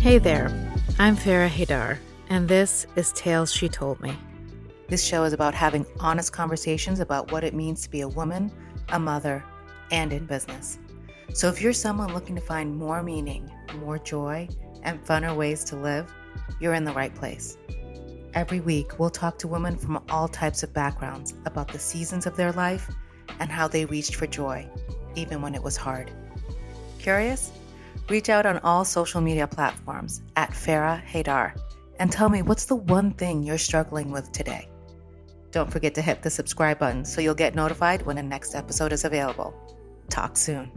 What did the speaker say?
Hey there, I'm Farrah Haidar, and this is Tales She Told Me. This show is about having honest conversations about what it means to be a woman, a mother, and in business. So if you're someone looking to find more meaning, more joy, and funner ways to live, you're in the right place. Every week, we'll talk to women from all types of backgrounds about the seasons of their life and how they reached for joy, even when it was hard. Curious? Reach out on all social media platforms at Farrah Haidar and tell me what's the one thing you're struggling with today. Don't forget to hit the subscribe button so you'll get notified when the next episode is available. Talk soon.